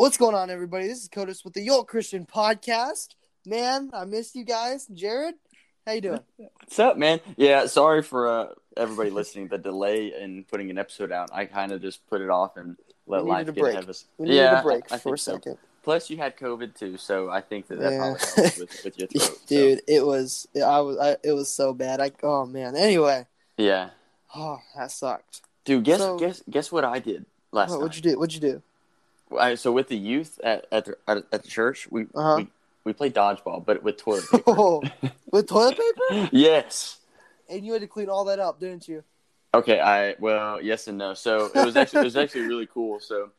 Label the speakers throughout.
Speaker 1: What's going on, everybody? This is Codis with the Yolt Christian Podcast. Man, I missed you guys. Jared, how you doing?
Speaker 2: What's up, man? Yeah, sorry for uh, everybody listening. The delay in putting an episode out. I kind of just put it off and let life get
Speaker 1: break.
Speaker 2: ahead of us.
Speaker 1: We needed
Speaker 2: yeah,
Speaker 1: a break
Speaker 2: I- I
Speaker 1: for a
Speaker 2: so.
Speaker 1: second.
Speaker 2: Plus, you had COVID too, so I think that that
Speaker 1: Yeah.
Speaker 2: probably helps with, with your throat. so,
Speaker 1: Dude, it was I was I, it was so bad. I oh man. Anyway,
Speaker 2: yeah,
Speaker 1: oh that sucked.
Speaker 2: dude. Guess
Speaker 1: So-
Speaker 2: guess guess what I did last
Speaker 1: What,
Speaker 2: night.
Speaker 1: what'd you do? What'd you do?
Speaker 2: I, so with the youth at at the, at, the church, we,
Speaker 1: Uh-huh.
Speaker 2: we we played dodgeball, but with toilet paper.
Speaker 1: Oh, with toilet paper?
Speaker 2: yes.
Speaker 1: And you had to clean all that up, didn't you?
Speaker 2: Okay, I well, yes and no. So it was actually it was actually really cool. So,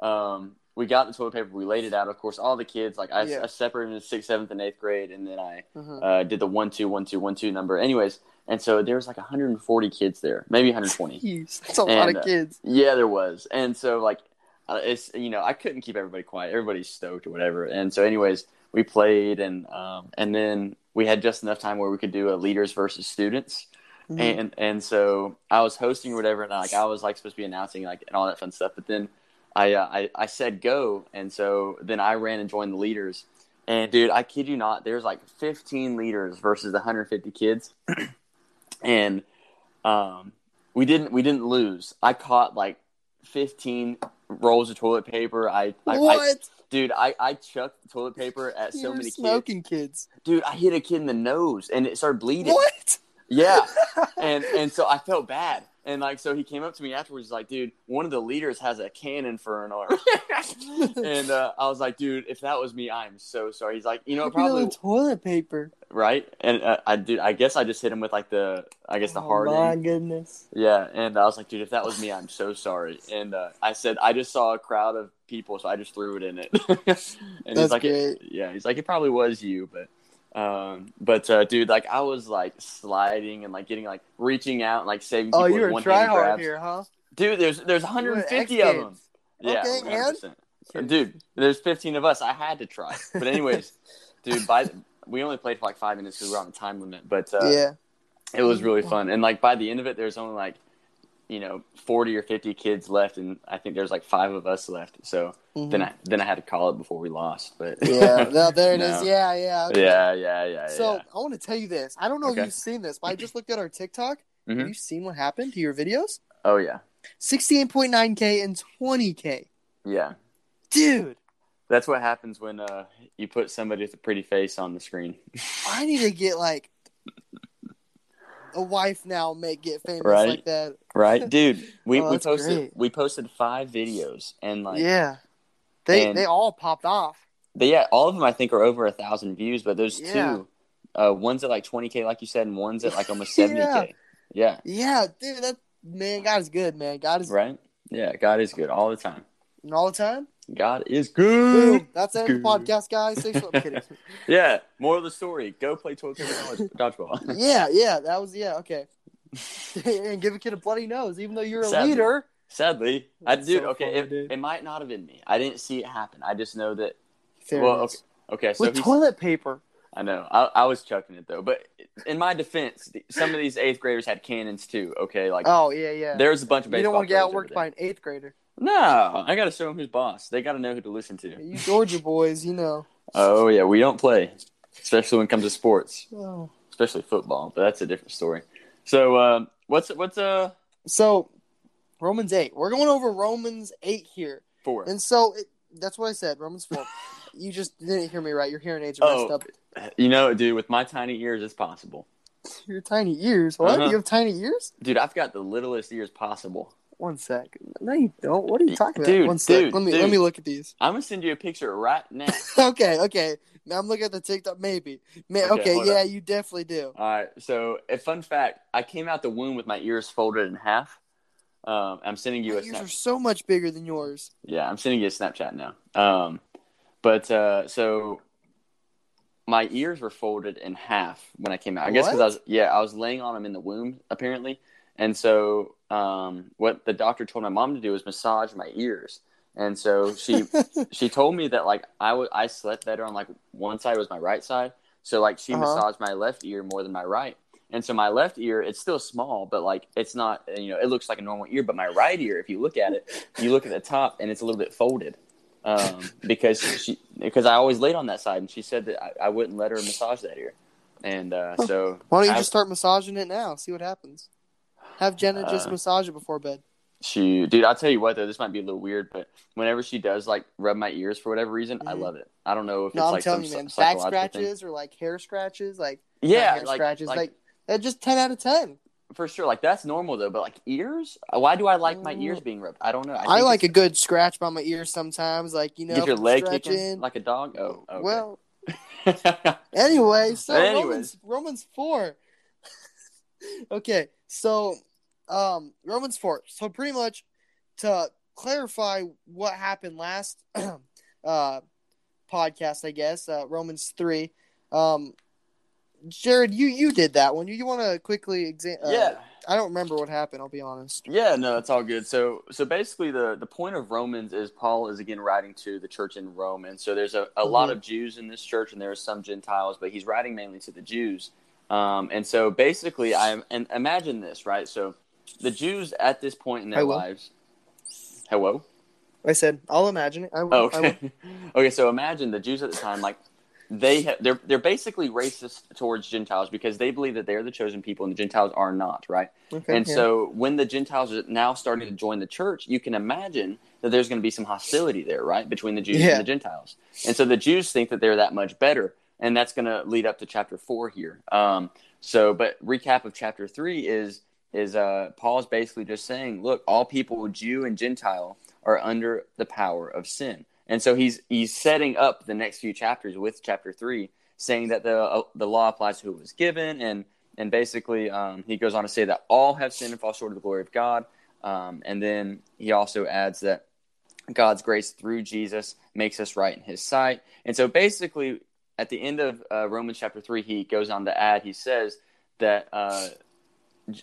Speaker 2: um, we got the toilet paper, we laid it out. Of course, all the kids like I,
Speaker 1: Yeah.
Speaker 2: I separated into sixth, seventh, and eighth grade, and then I
Speaker 1: Mhm.
Speaker 2: uh, did the one, two, one, two, one, two number. Anyways, and so there was like 140 kids there, maybe 120.
Speaker 1: Jeez, that's a lot
Speaker 2: And,
Speaker 1: of
Speaker 2: uh,
Speaker 1: kids.
Speaker 2: Yeah, there was, and so like uh, it's you know I couldn't keep everybody quiet. Everybody's stoked or whatever, and so anyways we played and um, and then we had just enough time where we could do a leaders versus students
Speaker 1: Mhm.
Speaker 2: and and so I was hosting or whatever, and like I was like supposed to be announcing like and all that fun stuff. But then I uh, I I said go, and so then I ran and joined the leaders. And dude, I kid you not, there's like 15 leaders versus 150 kids, and um, we didn't we didn't lose. I caught like 15 rolls of toilet paper. I, I, I
Speaker 1: what?
Speaker 2: dude, I I chucked toilet paper at so
Speaker 1: were
Speaker 2: many kids.
Speaker 1: smoking kids.
Speaker 2: Dude, I hit a kid in the nose, and it started bleeding.
Speaker 1: What?
Speaker 2: Yeah, and and so I felt bad, and like so he came up to me afterwards, like, dude, one of the leaders has a cannon for an arm, and uh, I was like, dude, if that was me, I'm so sorry. He's like, you know, probably
Speaker 1: toilet paper.
Speaker 2: right, and uh, I did. I guess I just hit him with like the, I guess the
Speaker 1: oh,
Speaker 2: hard
Speaker 1: my
Speaker 2: end.
Speaker 1: goodness.
Speaker 2: Yeah, and I was like, dude, if that was me, I'm so sorry. And uh, I said, I just saw a crowd of people, so I just threw it in it. and
Speaker 1: That's
Speaker 2: he's like,
Speaker 1: great.
Speaker 2: yeah, he's like, it probably was you, but, um, but uh, dude, like I was like sliding and like getting like reaching out and like saving people
Speaker 1: Oh, you were
Speaker 2: one
Speaker 1: try hard here, huh?
Speaker 2: Dude, there's there's 150 of them. Yeah,
Speaker 1: Okay, and?
Speaker 2: Dude, there's 15 of us. I had to try, but anyways, dude, by the, we only played for like five minutes because we were on a time limit, but uh,
Speaker 1: yeah.
Speaker 2: it was really fun. And like by the end of it, there's only like you know 40 or 50 kids left, and I think there's like five of us left. So
Speaker 1: Mhm.
Speaker 2: then I then I had to call it before we lost. But
Speaker 1: yeah, no, there it is.
Speaker 2: No.
Speaker 1: Yeah, yeah. okay.
Speaker 2: yeah, yeah, yeah.
Speaker 1: So
Speaker 2: yeah.
Speaker 1: I want to tell you this. I don't know
Speaker 2: Okay.
Speaker 1: if you've seen this, but I just looked at our TikTok. Have
Speaker 2: Mhm.
Speaker 1: you seen what happened to your videos?
Speaker 2: oh yeah,
Speaker 1: 68.9K and 20K.
Speaker 2: yeah.
Speaker 1: Dude,
Speaker 2: That's what happens when uh, you put somebody with a pretty face on the screen.
Speaker 1: I need to get like a wife now, make get famous
Speaker 2: Right?
Speaker 1: like that.
Speaker 2: right, dude? We
Speaker 1: Oh,
Speaker 2: we posted
Speaker 1: great.
Speaker 2: we posted five videos, and like
Speaker 1: yeah. They
Speaker 2: and-
Speaker 1: they all popped off.
Speaker 2: But yeah, all of them I think are over a thousand views, but those
Speaker 1: Yeah.
Speaker 2: two, uh, one's at like twenty k, like you said, and one's at like almost seventy k. Yeah,
Speaker 1: Yeah, dude, that man, God is good, man. God is
Speaker 2: right. Yeah, God is good all the time.
Speaker 1: and all the time.
Speaker 2: God is good.
Speaker 1: Boom. That's the end of the podcast, guys. Something. I'm kidding.
Speaker 2: Yeah. More of the story: Go play paper dodge- dodgeball.
Speaker 1: Yeah, yeah, that was yeah, okay. and give a kid a bloody nose, even though you're a
Speaker 2: Sadly.
Speaker 1: leader.
Speaker 2: Sadly, I
Speaker 1: That's
Speaker 2: dude.
Speaker 1: so
Speaker 2: okay,
Speaker 1: funny,
Speaker 2: it, it might not have been me. I didn't see it happen. I just know that. Well, okay. Okay, so
Speaker 1: With
Speaker 2: he's,
Speaker 1: toilet paper.
Speaker 2: I know. I, I was chucking it though, but in my defense, some of these eighth graders had cannons too. Okay, like
Speaker 1: Oh yeah, yeah.
Speaker 2: there's a bunch of
Speaker 1: you don't want to get outworked by an eighth grader.
Speaker 2: No, I got to show them who's boss. They got to know who to listen to.
Speaker 1: You Georgia boys, you know.
Speaker 2: Oh yeah, we don't play, especially when it comes to sports,
Speaker 1: Oh.
Speaker 2: especially football. But that's a different story. So um, what's what's uh
Speaker 1: So Romans eight. We're going over Romans eight here,
Speaker 2: four?
Speaker 1: and so it, that's what I said. Romans four. you just didn't hear me right. Your hearing aids are messed
Speaker 2: Oh.
Speaker 1: up.
Speaker 2: You know, dude, with my tiny ears, it's possible.
Speaker 1: Your tiny ears. What?
Speaker 2: Uh-huh.
Speaker 1: You have tiny ears?
Speaker 2: Dude, I've got the littlest ears possible.
Speaker 1: One sec. No, you don't. What are you talking about?
Speaker 2: Dude,
Speaker 1: One sec.
Speaker 2: dude,
Speaker 1: let me let me look at these.
Speaker 2: I'm gonna send you a picture right now.
Speaker 1: okay, okay. Now I'm looking at the TikTok. Maybe. May,
Speaker 2: Okay,
Speaker 1: okay, yeah,
Speaker 2: up.
Speaker 1: you definitely do.
Speaker 2: All right. So, a fun fact: I came out the womb with my ears folded in half. Um, I'm sending you
Speaker 1: My
Speaker 2: a snap.
Speaker 1: are so much bigger than yours.
Speaker 2: Yeah, I'm sending you a Snapchat now. Um, but uh, so my ears were folded in half when I came out. I guess because I was yeah I was laying on them in the womb apparently, and so um, what the doctor told my mom to do was massage my ears, and so she she told me that like I I slept better on like one side was my right side, so like she
Speaker 1: Uh-huh.
Speaker 2: massaged my left ear more than my right. And so my left ear, it's still small, but like it's not, you know, it looks like a normal ear. But my right ear, if you look at it, you look at the top and it's a little bit folded. um, because she because I always laid on that side, and she said that I, I wouldn't let her massage that ear, and uh, so
Speaker 1: Why don't you
Speaker 2: I-
Speaker 1: just start massaging it now? See what happens. Have Jenna just
Speaker 2: Uh,
Speaker 1: massage it before bed.
Speaker 2: She, dude, I'll tell you what though, this might be a little weird, but whenever she does like rub my ears for whatever reason, I
Speaker 1: Mhm.
Speaker 2: love it. I don't know if
Speaker 1: No,
Speaker 2: it's
Speaker 1: I'm
Speaker 2: like
Speaker 1: telling
Speaker 2: some
Speaker 1: you, man. Back
Speaker 2: psychological thing.
Speaker 1: scratches or like hair scratches, like
Speaker 2: Yeah,
Speaker 1: hair
Speaker 2: like,
Speaker 1: scratches,
Speaker 2: like,
Speaker 1: like, that's just ten out of ten.
Speaker 2: for sure. Like that's normal though, but like ears, why do I like my
Speaker 1: Mm.
Speaker 2: ears being rubbed? I don't know.
Speaker 1: I,
Speaker 2: think
Speaker 1: like a good scratch by my ears sometimes, like you know,
Speaker 2: get your leg
Speaker 1: stretching.
Speaker 2: kicking like a dog. Oh, okay.
Speaker 1: well. Anyway, so
Speaker 2: Anyways.
Speaker 1: Romans Romans four. okay, so um Romans four. So pretty much to clarify what happened last uh podcast, I guess, uh Romans three. Um Jared, you you did that one. You, you want to quickly exam? Uh,
Speaker 2: yeah.
Speaker 1: I don't remember what happened. I'll be honest.
Speaker 2: Yeah, no, it's all good. So, so basically, the the point of Romans is Paul is again writing to the church in Rome, and so there's a, a lot
Speaker 1: Mhm.
Speaker 2: of Jews in this church, and there are some Gentiles, but he's writing mainly to the Jews. Um, and so basically, I and imagine this, right? So, the Jews at this point in their
Speaker 1: will.
Speaker 2: lives. Hello.
Speaker 1: I said I'll imagine it. I will.
Speaker 2: Oh,
Speaker 1: I will.
Speaker 2: okay. okay, so imagine the Jews at the time, like they ha- they're they're basically racist towards Gentiles because they believe that they're the chosen people and the Gentiles are not, right?
Speaker 1: Okay,
Speaker 2: And
Speaker 1: yeah.
Speaker 2: so when the Gentiles are now starting to join the church, you can imagine that there's going to be some hostility there, right, between the Jews
Speaker 1: Yeah.
Speaker 2: and the Gentiles. And so the Jews think that they're that much better, and that's going to lead up to chapter four here. Um, so, but recap of chapter three is is uh, Paul's basically just saying, look, all people, Jew and Gentile, are under the power of sin. And so he's he's setting up the next few chapters with chapter three, saying that the uh, the law applies to who it was given, and and basically um, he goes on to say that all have sinned and fall short of the glory of God. Um, and then he also adds that God's grace through Jesus makes us right in His sight. And so basically, at the end of uh, Romans chapter three, he goes on to add, he says that. Uh,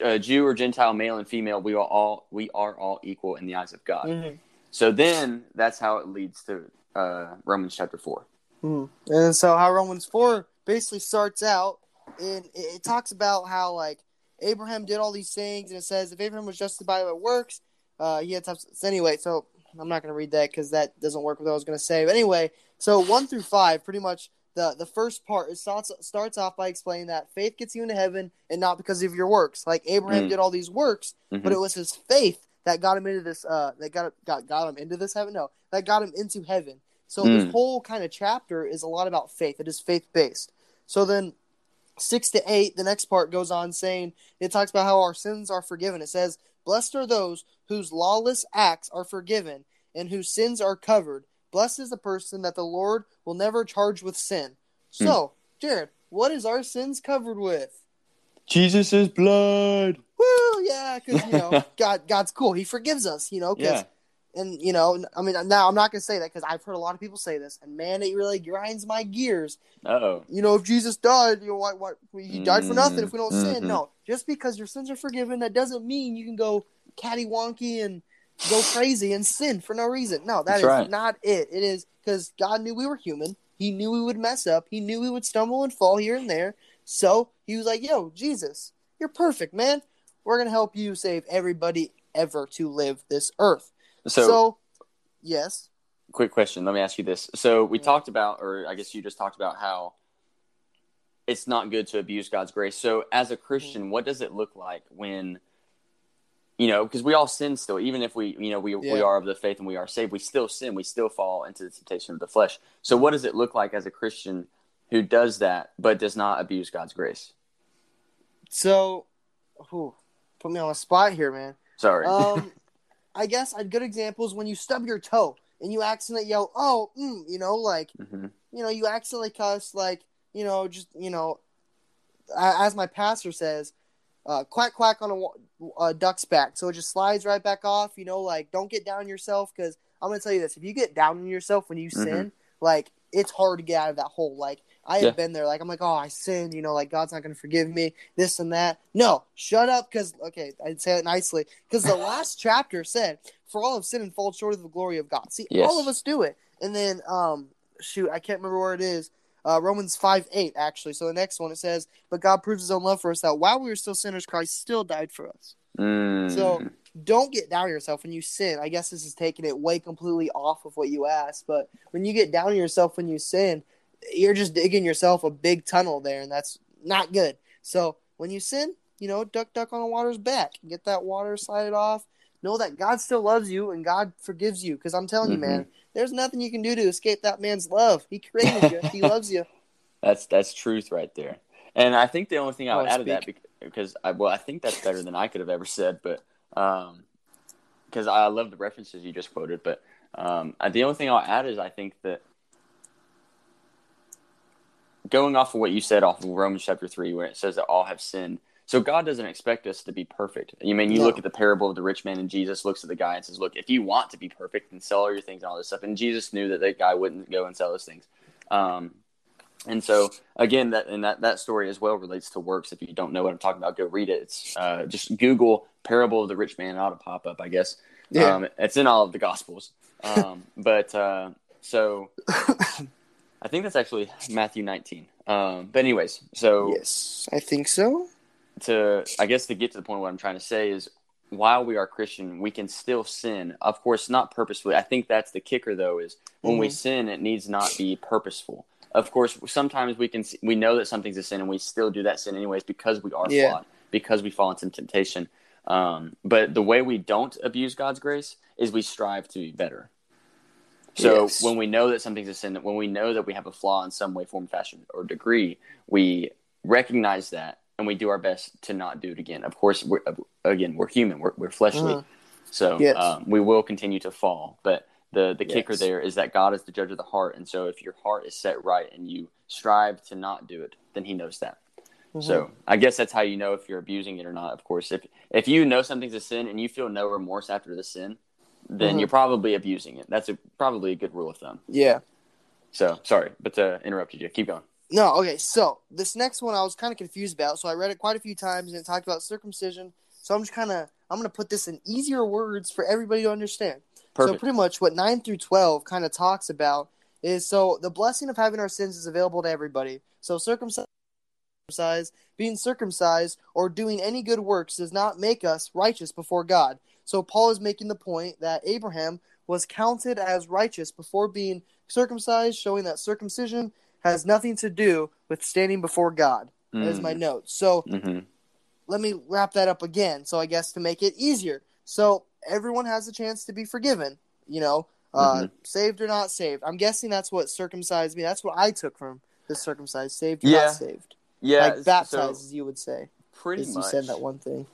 Speaker 2: uh, Jew or Gentile, male and female, we are all we are all equal in the eyes of God.
Speaker 1: Mhm.
Speaker 2: So then that's how it leads to uh, Romans chapter 4.
Speaker 1: Mhm. And so how Romans four basically starts out, and it, talks about how like Abraham did all these things, and it says if Abraham was justified by works, uh, he had to. So anyway, so I'm not going to read that because that doesn't work with what I was going to say. But anyway, so one through five, pretty much the the first part it starts starts off by explaining that faith gets you into heaven, and not because of your works. Like Abraham
Speaker 2: Mm.
Speaker 1: did all these works,
Speaker 2: Mhm.
Speaker 1: but it was his faith that got him into this. Uh, that got got got him into this heaven. No, that got him into heaven. So
Speaker 2: Mm.
Speaker 1: this whole kind of chapter is a lot about faith. It is faith based. So then, six to eight, the next part goes on saying it talks about how our sins are forgiven. It says, "Blessed are those whose lawless acts are forgiven and whose sins are covered. Blessed is the person that the Lord will never charge with sin." So, Jared, what is our sins covered with?
Speaker 2: Jesus' blood.
Speaker 1: Yeah, because you know God, God's cool. He forgives us, you know.
Speaker 2: Yeah.
Speaker 1: and you know, I mean, now I'm not gonna say that because I've heard a lot of people say this, and man, it really grinds my gears.
Speaker 2: Uh-oh.
Speaker 1: You know, if Jesus died, you know, what, what he died for nothing if we don't sin.
Speaker 2: Mhm.
Speaker 1: No, just because your sins are forgiven, that doesn't mean you can go cattywonky and go crazy and sin for no reason. No, that
Speaker 2: That's
Speaker 1: is
Speaker 2: right.
Speaker 1: not it. It is because God knew we were human. He knew we would mess up. He knew we would stumble and fall here and there. So he was like, "Yo, Jesus, you're perfect, man. We're gonna help you save everybody ever to live this earth."
Speaker 2: So,
Speaker 1: So, yes,
Speaker 2: quick question. Let me ask you this. So, we
Speaker 1: Yeah.
Speaker 2: talked about, or I guess you just talked about how it's not good to abuse God's grace. So, as a Christian, mm-hmm. what does it look like when, you know, because we all sin still, even if we, you know, we, we are of the faith and we are saved, we still sin. We still fall into the temptation of the flesh. So, what does it look like as a Christian who does that but does not abuse God's grace?
Speaker 1: so, whew, put me on a spot here, man.
Speaker 2: Sorry.
Speaker 1: Um, I guess a good example is when you stub your toe and you accidentally yell, "Oh," mm, you know, like
Speaker 2: hmm
Speaker 1: you know, you accidentally cuss, like you know, just you know, as my pastor says, uh, quack quack on a, a duck's back, so it just slides right back off. You know, like don't get down on yourself because I'm gonna tell you this: if you get down on yourself when you
Speaker 2: Mhm.
Speaker 1: sin, like it's hard to get out of that hole. Like I have
Speaker 2: Yeah.
Speaker 1: been there. Like I'm like, oh, I sinned. You know, like God's not gonna forgive me. This and that. No, shut up. Because okay, I'd say it nicely. Because the last chapter said, "For all have sinned and fall short of the glory of God." See,
Speaker 2: Yes.
Speaker 1: all of us do it. And then, um, shoot, I can't remember where it is. Uh, Romans five eight actually. So the next one it says, "But God proves His own love for us that while we were still sinners, Christ still died for us."
Speaker 2: Mm.
Speaker 1: So don't get down on yourself when you sin. I guess this is taking it way completely off of what you asked, but when you get down on yourself when you sin, you're just digging yourself a big tunnel there, and that's not good. So when you sin, you know, duck, duck on the water's back. Get that water, slide it off. Know that God still loves you and God forgives you. Because I'm telling mm-hmm. you, man, there's nothing you can do to escape that man's love. He created you. he loves you.
Speaker 2: That's that's truth right there. And I think the only thing I would add to that because I well I think that's better than I could have ever said, but um, because I love the references you just quoted, but um, the only thing I'll add is I think that going off of what you said off of Romans chapter three, where it says that all have sinned. So God doesn't expect us to be perfect. You mean you no. look at the parable of the rich man, and Jesus looks at the guy and says, "Look, if you want to be perfect, then sell all your things and all this stuff." And Jesus knew that that guy wouldn't go and sell those things. Um, and so again, that and that that story as well relates to works. If you don't know what I'm talking about, go read it. It's uh, just Google "parable of the rich man" it ought to pop up. I guess yeah. Um, it's in all of the Gospels. Um, but uh, so I think that's actually Matthew 19. Um, but anyways, so
Speaker 1: yes, I think so.
Speaker 2: To I guess to get to the point, of what I'm trying to say is, while we are Christian, we can still sin. Of course, not purposefully. I think that's the kicker, though, is when mm-hmm. we sin, it needs not be purposeful of course, sometimes we can we know that something's a sin, and we still do that sin anyways because we are yeah. flawed, because we fall into temptation. Um, but the way we don't abuse God's grace is we strive to be better. So yes. when we know that something's a sin, when we know that we have a flaw in some way, form, fashion, or degree, we recognize that and we do our best to not do it again. Of course, we're, again, we're human, we're, we're fleshly, uh-huh. so yes. um, we will continue to fall. But the the yes. kicker there is that God is the judge of the heart, and so if your heart is set right and you strive to not do it, then He knows that. Mm-hmm. So I guess that's how you know if you're abusing it or not. Of course, if if you know something's a sin and you feel no remorse after the sin, then mm-hmm. you're probably abusing it. That's a, probably a good rule of thumb.
Speaker 1: Yeah.
Speaker 2: So sorry, but uh, interrupted you. Keep going.
Speaker 1: No, okay. So this next one I was kind of confused about. So I read it quite a few times and it talked about circumcision. So I'm just kind of I'm gonna put this in easier words for everybody to understand. Perfect. So pretty much what nine through twelve kind of talks about is so the blessing of having our sins is available to everybody. So circumcised, being circumcised, or doing any good works does not make us righteous before God. So Paul is making the point that Abraham was counted as righteous before being circumcised, showing that circumcision has nothing to do with standing before God. Mm. That is my mm. note. So mm-hmm. let me wrap that up again. So I guess to make it easier. So everyone has a chance to be forgiven. You know, uh, mm-hmm. saved or not saved. I'm guessing that's what circumcised me. That's what I took from the circumcised, saved or yeah. not saved.
Speaker 2: Yeah,
Speaker 1: like baptized, so as you would say.
Speaker 2: Pretty much.
Speaker 1: You said that one thing.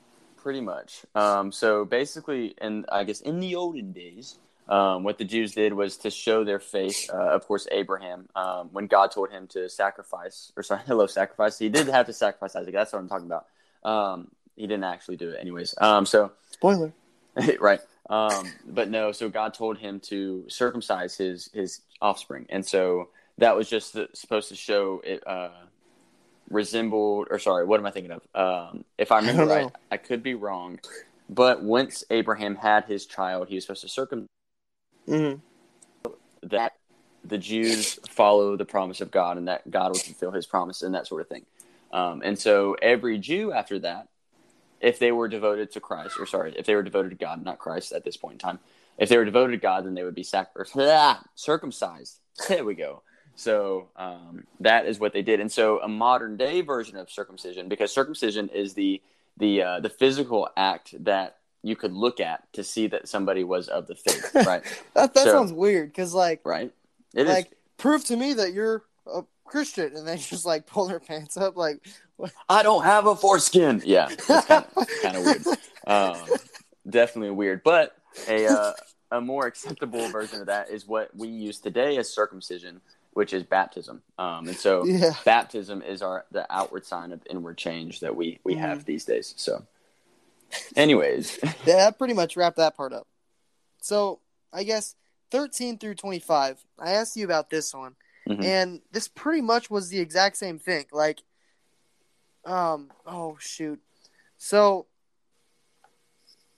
Speaker 2: Pretty much. Um, so basically, and I guess in the olden days, um, what the Jews did was to show their faith. Uh, of course, Abraham, um, when God told him to sacrifice, or sorry, hello, sacrifice, he did have to sacrifice Isaac. That's what I'm talking about. Um, he didn't actually do it, anyways. Um, so
Speaker 1: spoiler.
Speaker 2: right. Um, but no, so God told him to circumcise his his offspring, and so that was just the, supposed to show it uh, resembled, or sorry, what am I thinking of? Um, if I remember I right, I could be wrong, but once Abraham had his child, he was supposed to circumcise mm-hmm. that the Jews follow the promise of God, and that God would fulfill His promise, and that sort of thing. Um, and so every Jew after that if they were devoted to Christ, or sorry, if they were devoted to God, not Christ at this point in time, if they were devoted to God, then they would be sac- ah, circumcised. There we go. So um, that is what they did, and so a modern day version of circumcision, because circumcision is the the uh, the physical act that you could look at to see that somebody was of the faith, right?
Speaker 1: that that so, sounds weird, because like,
Speaker 2: right,
Speaker 1: it like is. prove to me that you're a Christian, and then just like pull their pants up, like
Speaker 2: I don't have a foreskin. Yeah, kind of weird. Um, definitely weird, but a uh, a more acceptable version of that is what we use today as circumcision, which is baptism. Um, and so, yeah. baptism is our the outward sign of inward change that we we mm. have these days. So, anyways,
Speaker 1: yeah, that pretty much wrapped that part up. So, I guess thirteen through twenty five. I asked you about this one, mm-hmm. and this pretty much was the exact same thing. Like um. Oh shoot. So.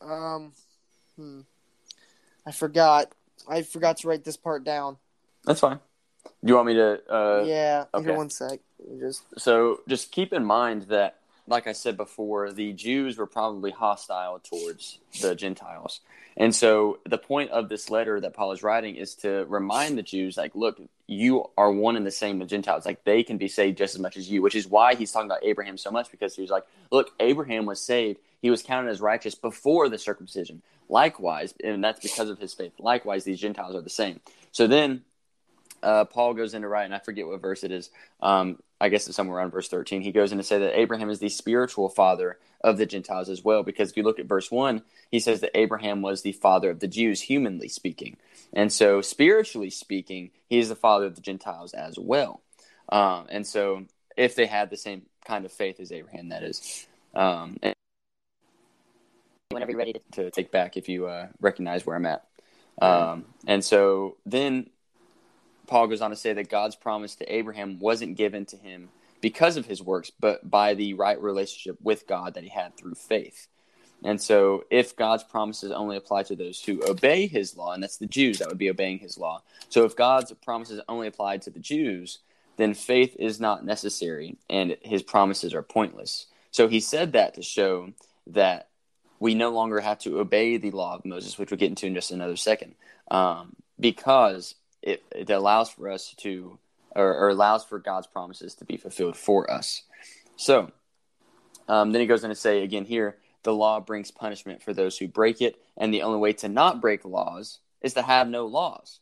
Speaker 1: Um. Hmm. I forgot. I forgot to write this part down.
Speaker 2: That's fine. Do you want me to? Uh,
Speaker 1: yeah. Okay. Here, one sec. Just
Speaker 2: so just keep in mind that like I said before, the Jews were probably hostile towards the Gentiles. And so the point of this letter that Paul is writing is to remind the Jews, like, look, you are one and the same with Gentiles. Like, they can be saved just as much as you, which is why he's talking about Abraham so much because he's like, look, Abraham was saved. He was counted as righteous before the circumcision. Likewise, and that's because of his faith. Likewise, these Gentiles are the same. So then uh, Paul goes into write, and I forget what verse it is. Um, I guess it's somewhere around verse 13. He goes in to say that Abraham is the spiritual father of the Gentiles as well, because if you look at verse 1, he says that Abraham was the father of the Jews, humanly speaking. And so, spiritually speaking, he is the father of the Gentiles as well. Um, and so, if they had the same kind of faith as Abraham, that is. Um, whenever you're ready to, to take back, if you uh, recognize where I'm at. Um, and so then Paul goes on to say that God's promise to Abraham wasn't given to him because of his works, but by the right relationship with God that he had through faith. And so, if God's promises only apply to those who obey his law, and that's the Jews that would be obeying his law. So, if God's promises only applied to the Jews, then faith is not necessary and his promises are pointless. So, he said that to show that we no longer have to obey the law of Moses, which we'll get into in just another second, um, because it, it allows for us to, or, or, allows for God's promises to be fulfilled for us. So um, then he goes on to say again here, the law brings punishment for those who break it, and the only way to not break laws is to have no laws.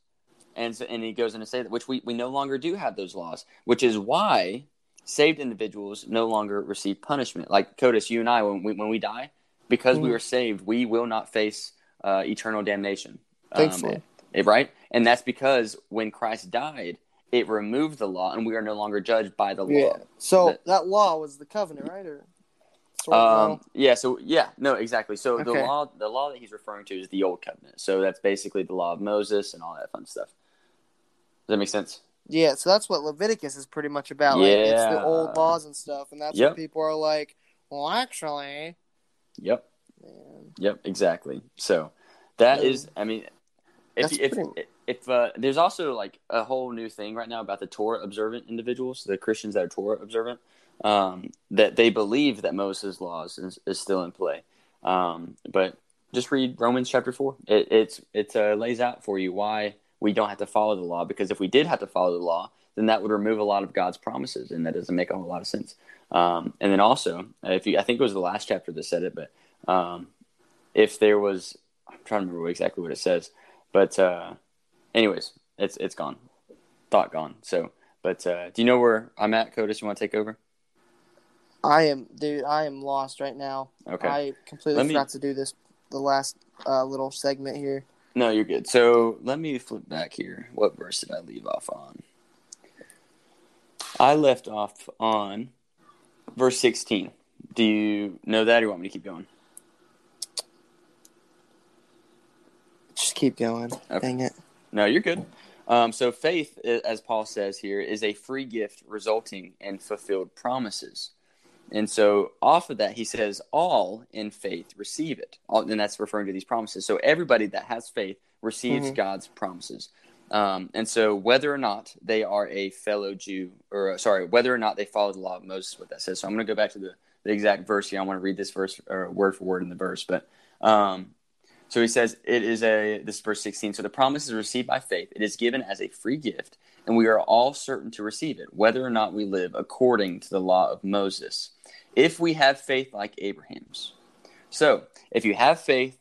Speaker 2: And, so, and he goes on to say that, which we, we no longer do have those laws, which is why saved individuals no longer receive punishment. Like Codis, you and I, when we, when we die, because mm. we are saved, we will not face uh, eternal damnation.
Speaker 1: Thankfully. Um,
Speaker 2: right? And that's because when Christ died, it removed the law, and we are no longer judged by the law.
Speaker 1: Yeah. So that, that law was the covenant, right? Or
Speaker 2: um, yeah. So yeah, no, exactly. So okay. the law, the law that he's referring to is the old covenant. So that's basically the law of Moses and all that fun stuff. Does that make sense?
Speaker 1: Yeah. So that's what Leviticus is pretty much about. Like, yeah. It's the old laws and stuff, and that's yep. what people are like. Well, actually.
Speaker 2: Yep. Man. Yep. Exactly. So that is. I mean, if if pretty... if uh, there's also like a whole new thing right now about the Torah observant individuals, the Christians that are Torah observant, um, that they believe that Moses' laws is, is still in play. Um, but just read Romans chapter four. It it's it uh, lays out for you why we don't have to follow the law. Because if we did have to follow the law, then that would remove a lot of God's promises, and that doesn't make a whole lot of sense. Um, and then also, if you, I think it was the last chapter that said it, but um, if there was, I'm trying to remember exactly what it says. But uh, anyways, it's it's gone, thought gone. So, but uh, do you know where I'm at, Codis? You want to take over?
Speaker 1: I am, dude. I am lost right now. Okay. I completely let forgot me... to do this. The last uh, little segment here.
Speaker 2: No, you're good. So let me flip back here. What verse did I leave off on? I left off on verse 16. Do you know that, or you want me to keep going?
Speaker 1: Just keep going. Okay. Dang it.
Speaker 2: No, you're good. Um, so faith, as Paul says here, is a free gift resulting in fulfilled promises. And so off of that, he says, all in faith receive it. All, and that's referring to these promises. So everybody that has faith receives mm-hmm. God's promises. Um, and so whether or not they are a fellow Jew, or uh, sorry, whether or not they follow the law of Moses, what that says. So I'm going to go back to the, the exact verse here. I want to read this verse or word for word in the verse. But um, so he says, it is a, this is verse 16. So the promise is received by faith. It is given as a free gift, and we are all certain to receive it, whether or not we live according to the law of Moses, if we have faith like Abraham's. So if you have faith,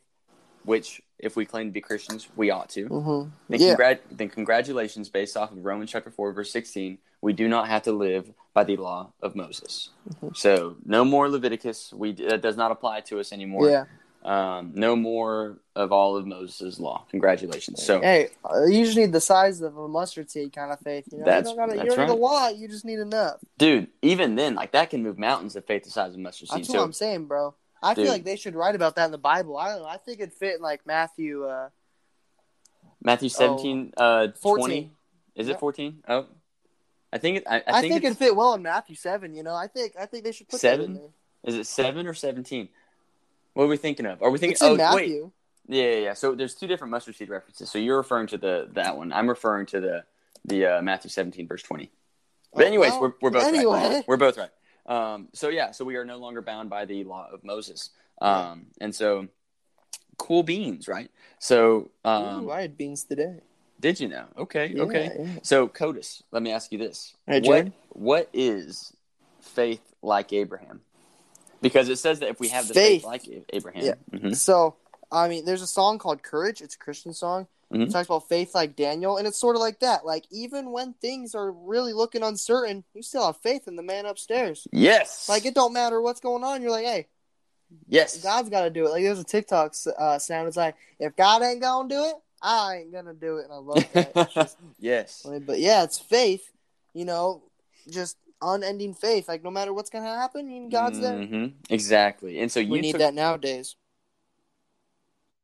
Speaker 2: which if we claim to be Christians, we ought to,
Speaker 1: mm-hmm.
Speaker 2: then, yeah. congr- then congratulations, based off of Romans chapter 4, verse 16, we do not have to live by the law of Moses. Mm-hmm. So no more Leviticus. We, that does not apply to us anymore.
Speaker 1: Yeah.
Speaker 2: Um, no more of all of Moses' law. Congratulations. So
Speaker 1: hey, you just need the size of a mustard seed kind of faith. You know? That's, you don't, gotta, you don't right. need a lot. You just need enough.
Speaker 2: Dude, even then, like that can move mountains of faith the size of a mustard seed.
Speaker 1: That's what I'm saying, bro. I dude, feel like they should write about that in the Bible. I don't know. I think it'd fit in like Matthew. Uh,
Speaker 2: Matthew 17, oh, uh, 20. Is it 14? Oh, I think it, I, I,
Speaker 1: I
Speaker 2: think,
Speaker 1: think it'd fit well in Matthew 7. You know, I think I think they should put seven.
Speaker 2: Is it seven or 17? What are we thinking of? Are we thinking?
Speaker 1: It's oh, Matthew.
Speaker 2: wait. Yeah, yeah, yeah. So there's two different mustard seed references. So you're referring to the that one. I'm referring to the the uh, Matthew 17 verse 20. But oh, anyways, well, we're we're both anyway. right. We're both right. Um, so yeah, so we are no longer bound by the law of Moses. Um, and so cool beans, right? So um,
Speaker 1: Ooh, I had beans today.
Speaker 2: did you know? Okay,
Speaker 1: Yeah,
Speaker 2: okay.
Speaker 1: yeah.
Speaker 2: So Codus, let me ask you this:
Speaker 1: Hey,
Speaker 2: what what is faith like Abraham? Because it says that if we have the faith,
Speaker 1: Faith.
Speaker 2: like Abraham,
Speaker 1: Yeah.
Speaker 2: Mhm.
Speaker 1: So, I mean, there's a song called Courage. It's a Christian song.
Speaker 2: Mhm.
Speaker 1: It talks about faith like Daniel, and it's sort of like that. Like, even when things are really looking uncertain, you still have faith in the man upstairs.
Speaker 2: yes,
Speaker 1: Like, it don't matter what's going on. You're like, hey,
Speaker 2: yes,
Speaker 1: God's got to do it. Like, there's a TikTok uh, sound. It's like, if God ain't going to do it, I ain't going to do it. And I love that. Just-
Speaker 2: yes,
Speaker 1: but yeah, it's faith, you know, just unending faith. Like, no matter what's going to happen, God's there.
Speaker 2: Mhm. Exactly. And so you
Speaker 1: We need
Speaker 2: took
Speaker 1: that nowadays.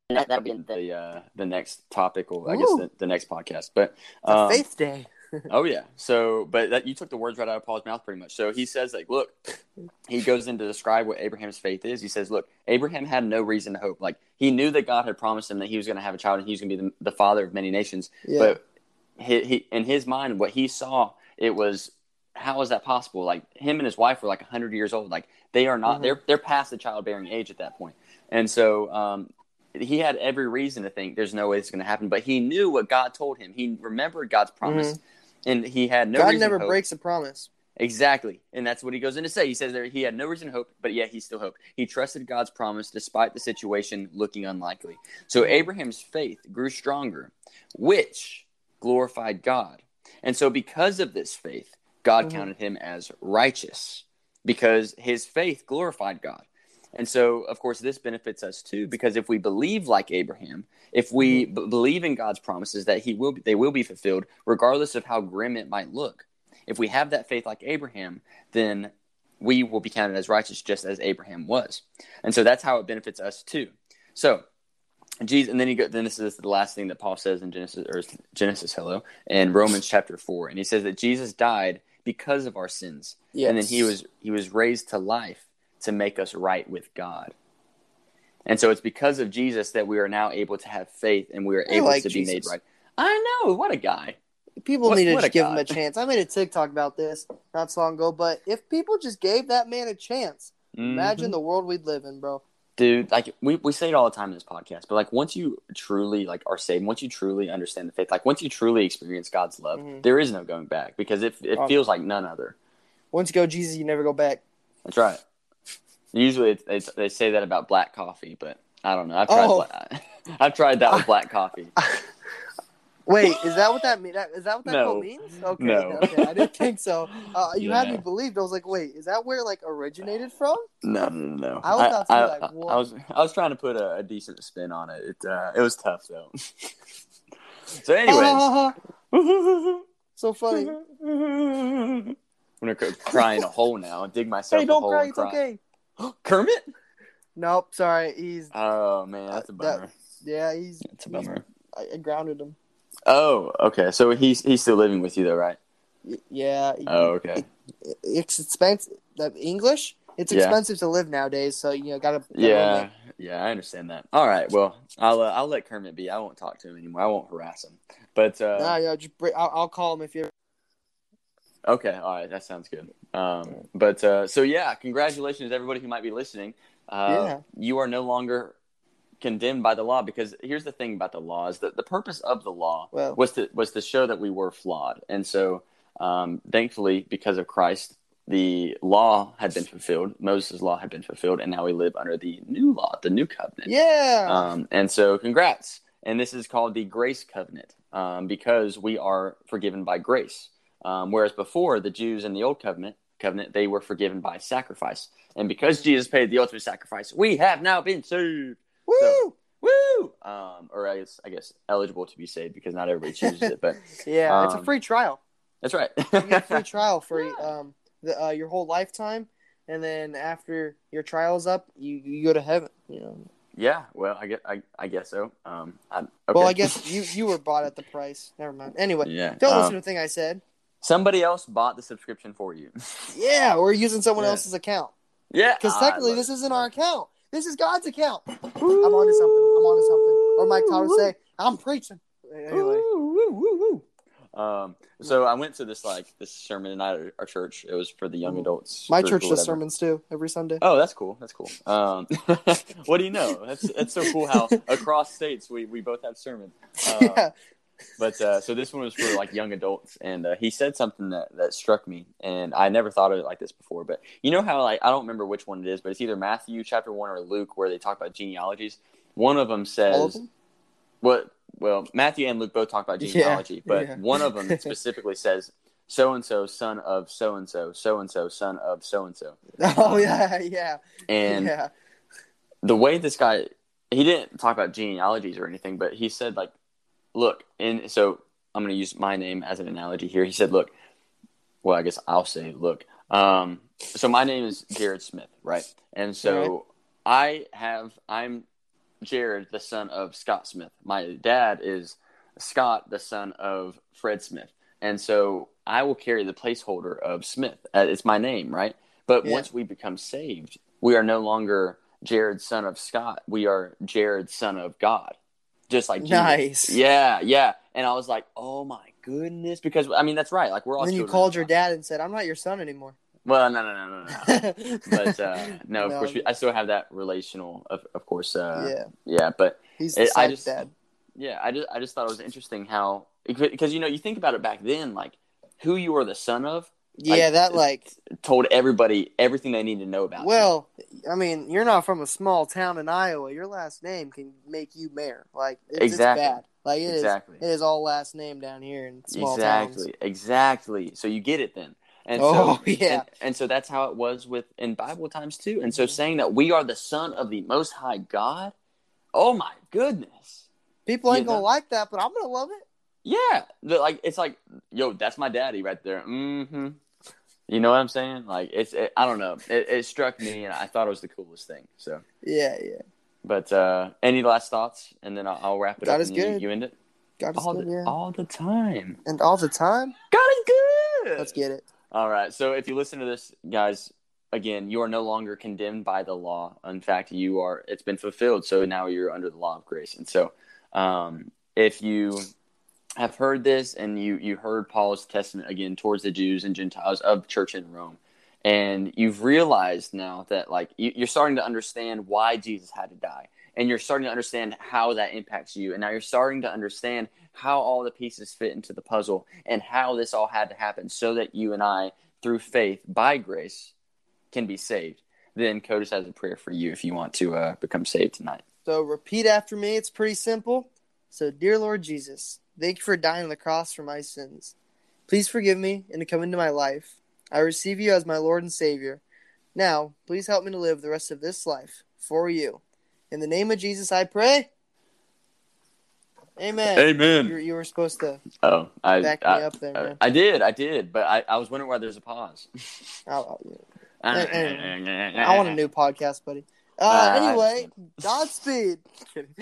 Speaker 2: that, that'll be the uh, the next topic, or I guess the, the next podcast. But um,
Speaker 1: faith day.
Speaker 2: Oh yeah. So, but that you took the words right out of Paul's mouth, pretty much. So he says, like, look, he goes in to describe what Abraham's faith is. He says, look, Abraham had no reason to hope. Like he knew that God had promised him that he was going to have a child and he was going to be the, the father of many nations.
Speaker 1: Yeah.
Speaker 2: But he, he, in his mind, what he saw, it was how is that possible? Like him and his wife were like hundred years old. Like they are not.
Speaker 1: Mhm.
Speaker 2: They're they're past the childbearing age at that point. And so um, he had every reason to think there's no way it's going to happen. But he knew what God told him. He remembered God's promise, and he had no.
Speaker 1: God
Speaker 2: reason
Speaker 1: never
Speaker 2: to hope.
Speaker 1: breaks a promise.
Speaker 2: Exactly. And that's what he goes in to say. He says there he had no reason to hope, but yet he still hoped. He trusted God's promise despite the situation looking unlikely. So Abraham's faith grew stronger, which glorified God. And so because of this faith, God
Speaker 1: Mhm.
Speaker 2: counted him as righteous because his faith glorified God. And so, of course, this benefits us too, because if we believe like Abraham, if we b- believe in God's promises that He will, they will be fulfilled, regardless of how grim it might look. If we have that faith like Abraham, then we will be counted as righteous, just as Abraham was. And so that's how it benefits us too. So, Jesus, and then he go, then this is the last thing that Paul says in Genesis or Genesis, hello, in Romans chapter four, and he says that Jesus died because of our sins, and then he was he was raised to life to make us right with God. And so it's because of Jesus that we are now able to have faith and we are
Speaker 1: I
Speaker 2: able
Speaker 1: like
Speaker 2: to be made right. I know, what a guy.
Speaker 1: People
Speaker 2: What-
Speaker 1: need to
Speaker 2: what
Speaker 1: just
Speaker 2: a
Speaker 1: give him a chance. I made a TikTok about this not so long ago, but if people just gave that man a chance, imagine
Speaker 2: Mhm.
Speaker 1: the world we'd live in, bro.
Speaker 2: Dude like we, we say it all the time in this podcast but like once you truly like are saved once you truly understand the faith like once you truly experience god's love
Speaker 1: Mhm.
Speaker 2: there is no going back because it, it
Speaker 1: Oh.
Speaker 2: feels like none other
Speaker 1: Once you go Jesus, you never go back.
Speaker 2: that's right usually it's, it's, they say that about black coffee but i don't know i've tried,
Speaker 1: Oh.
Speaker 2: black, I've tried that with black coffee
Speaker 1: Wait, is that what that mean? Is that what that
Speaker 2: No.
Speaker 1: means? Okay,
Speaker 2: No.
Speaker 1: okay, I didn't think so. Uh, you
Speaker 2: Yeah,
Speaker 1: had me believed. I was like, wait, is that where it, like originated from?
Speaker 2: no no no
Speaker 1: I was be
Speaker 2: I,
Speaker 1: like,
Speaker 2: I- was i was trying to put a, a decent spin on it it, uh, it was tough though so anyways
Speaker 1: so funny.
Speaker 2: I'm gonna cr- cry in a hole now. And dig myself
Speaker 1: Hey, don't
Speaker 2: hole
Speaker 1: cry. It's okay.
Speaker 2: Kermit?
Speaker 1: Nope, sorry. He's
Speaker 2: Oh man, that's a
Speaker 1: Uh, that-
Speaker 2: bummer.
Speaker 1: yeah. He's.
Speaker 2: That's a bummer.
Speaker 1: I, I grounded him.
Speaker 2: Oh, okay. So he's he's still living with you though, right?
Speaker 1: Yeah.
Speaker 2: Oh, okay.
Speaker 1: It's expensive. The English. It's
Speaker 2: Yeah.
Speaker 1: expensive to live nowadays, so you know, gotta.
Speaker 2: Yeah,
Speaker 1: limit.
Speaker 2: yeah, I understand that. All right, well, I'll uh, I'll let Kermit be. I won't talk to him anymore. I won't harass him. But uh,
Speaker 1: Nah, yeah, just bring, I'll, I'll call him if you.
Speaker 2: Okay, all right, that sounds good. Um, but uh, so yeah, congratulations to everybody who might be listening. Uh,
Speaker 1: Yeah.
Speaker 2: You are no longer condemned by the law because here's the thing about the law is that the purpose of the law
Speaker 1: Well,
Speaker 2: was to was to show that we were flawed, and so um, thankfully because of Christ, the law had been fulfilled. Moses' law had been fulfilled, and now we live under the new law, the new covenant.
Speaker 1: yeah.
Speaker 2: Um, and so, congrats. And this is called the grace covenant um, because we are forgiven by grace. Um, whereas before, the Jews in the old covenant, covenant, they were forgiven by sacrifice. And because Jesus paid the ultimate sacrifice, we have now been saved.
Speaker 1: Woo!
Speaker 2: Woo! Um, or I guess, I guess eligible to be saved because not everybody chooses it, but
Speaker 1: yeah, it's a
Speaker 2: um,
Speaker 1: free trial.
Speaker 2: that's right.
Speaker 1: You get a free trial for um the, uh, your whole lifetime, and then after your trial's up, you, you go to heaven. You know.
Speaker 2: yeah. Well, I guess, I, I guess so. Um, I, okay.
Speaker 1: Well, I guess you you were bought at the price. Never mind. Anyway,
Speaker 2: yeah.
Speaker 1: don't
Speaker 2: um,
Speaker 1: listen to the thing I said.
Speaker 2: somebody else bought the subscription for you.
Speaker 1: Yeah, we're using someone
Speaker 2: Yeah.
Speaker 1: else's account
Speaker 2: yeah.
Speaker 1: because technically this
Speaker 2: it.
Speaker 1: isn't our account. This is God's account. I'm onto something. I'm onto something. Or Mike Todd would say, "I'm preaching." Anyway,
Speaker 2: Woo, woo, woo, woo. Um, so I went to this like this sermon night at our church. It was for the young adults.
Speaker 1: My church does sermons too every Sunday.
Speaker 2: Oh, that's cool. That's cool. Um, what do you know? That's that's so cool how across states we, we both have sermons. Um,
Speaker 1: yeah.
Speaker 2: But uh, so this one was for like young adults, and uh, he said something that, that struck me, and I never thought of it like this before. But you know how like I don't remember which one it is, but it's either Matthew chapter one or Luke where they talk about genealogies. One of them says
Speaker 1: of them?
Speaker 2: what? Well, Matthew and Luke both talk about
Speaker 1: Yeah,
Speaker 2: genealogy, but
Speaker 1: yeah.
Speaker 2: one of them specifically says so and so son of so and so, so and so son of so and so,
Speaker 1: Oh yeah, yeah,
Speaker 2: and
Speaker 1: yeah.
Speaker 2: the way this guy he didn't talk about genealogies or anything, but he said like, look, and so I'm going to use my name as an analogy here. He said, look, well, I guess I'll say, look. Um, so my name is Jared Smith, right? And so I have I'm Jared, the son of Scott Smith. My dad is Scott, the son of Fred Smith. And so I will carry the placeholder of Smith. Uh, It's my name, right? But
Speaker 1: Yeah.
Speaker 2: once we become saved, we are no longer Jared, son of Scott. We are Jared, son of God. Just like Jesus.
Speaker 1: Nice.
Speaker 2: Yeah, yeah. And I was like, oh my goodness. Because, I mean, that's right. Like, we're all
Speaker 1: And then you called your dad and said, "I'm not your son anymore."
Speaker 2: Well, no, no, no, no, no. but uh, no, of
Speaker 1: No.
Speaker 2: course, we, I still have that relational, of, of course. Uh,
Speaker 1: yeah,
Speaker 2: yeah, but
Speaker 1: he's
Speaker 2: It- I just-
Speaker 1: dad.
Speaker 2: yeah, I just I just thought it was interesting how because you know you think about it back then, like who you were the son of
Speaker 1: Yeah, that like.
Speaker 2: told everybody everything they need to know about. you.
Speaker 1: Well, I mean, you're not from a small town in Iowa. Your last name can make you mayor. Like it's,
Speaker 2: Exactly.
Speaker 1: it's bad. Like it is.
Speaker 2: exactly,
Speaker 1: It is all last name down here in small
Speaker 2: exactly,
Speaker 1: towns.
Speaker 2: exactly. Exactly. So you get it then. And
Speaker 1: Oh,
Speaker 2: so,
Speaker 1: yeah.
Speaker 2: and, and so that's how it was with in Bible times too. And so saying that we are the son of the Most High God, oh my goodness,
Speaker 1: People ain't
Speaker 2: You
Speaker 1: gonna
Speaker 2: know?
Speaker 1: like that, but I'm gonna love it.
Speaker 2: Yeah, like it's like, yo, that's my daddy right there. Mm-hmm. You know what I'm saying? Like it's, it, I don't know. It, it struck me, and I thought it was the coolest thing. So,
Speaker 1: Yeah, yeah.
Speaker 2: but uh any last thoughts, and then I'll, I'll wrap it
Speaker 1: God
Speaker 2: up.
Speaker 1: is
Speaker 2: and you,
Speaker 1: good.
Speaker 2: you end it
Speaker 1: God is
Speaker 2: all
Speaker 1: good,
Speaker 2: the,
Speaker 1: yeah.
Speaker 2: all the time.
Speaker 1: and all the time.
Speaker 2: God is good.
Speaker 1: Let's get it.
Speaker 2: All right. So if you listen to this, guys, again, you are no longer condemned by the law. In fact, you are. It's been fulfilled. So now you're under the law of grace. And so, um, if you have heard this and you you heard Paul's testament again towards the Jews and Gentiles of church in Rome, and you've realized now that like you, you're starting to understand why Jesus had to die, and you're starting to understand how that impacts you, and now you're starting to understand how all the pieces fit into the puzzle and how this all had to happen so that you and I, through faith by grace, can be saved. Then Codus has a prayer for you if you want to uh, become saved tonight.
Speaker 1: So repeat after me. It's pretty simple. So, dear Lord Jesus, thank you for dying on the cross for my sins. Please forgive me and to come into my life. I receive you as my Lord and Savior. Now, please help me to live the rest of this life for you. In the name of Jesus, I pray. Amen.
Speaker 2: Amen.
Speaker 1: You, you were supposed to
Speaker 2: Oh, I
Speaker 1: back me up there,
Speaker 2: I,
Speaker 1: man.
Speaker 2: I did, I did, but I, I was wondering why there's a pause.
Speaker 1: I'll- I want a new podcast, buddy. Uh,
Speaker 2: Ah,
Speaker 1: anyway, Godspeed. Kidding.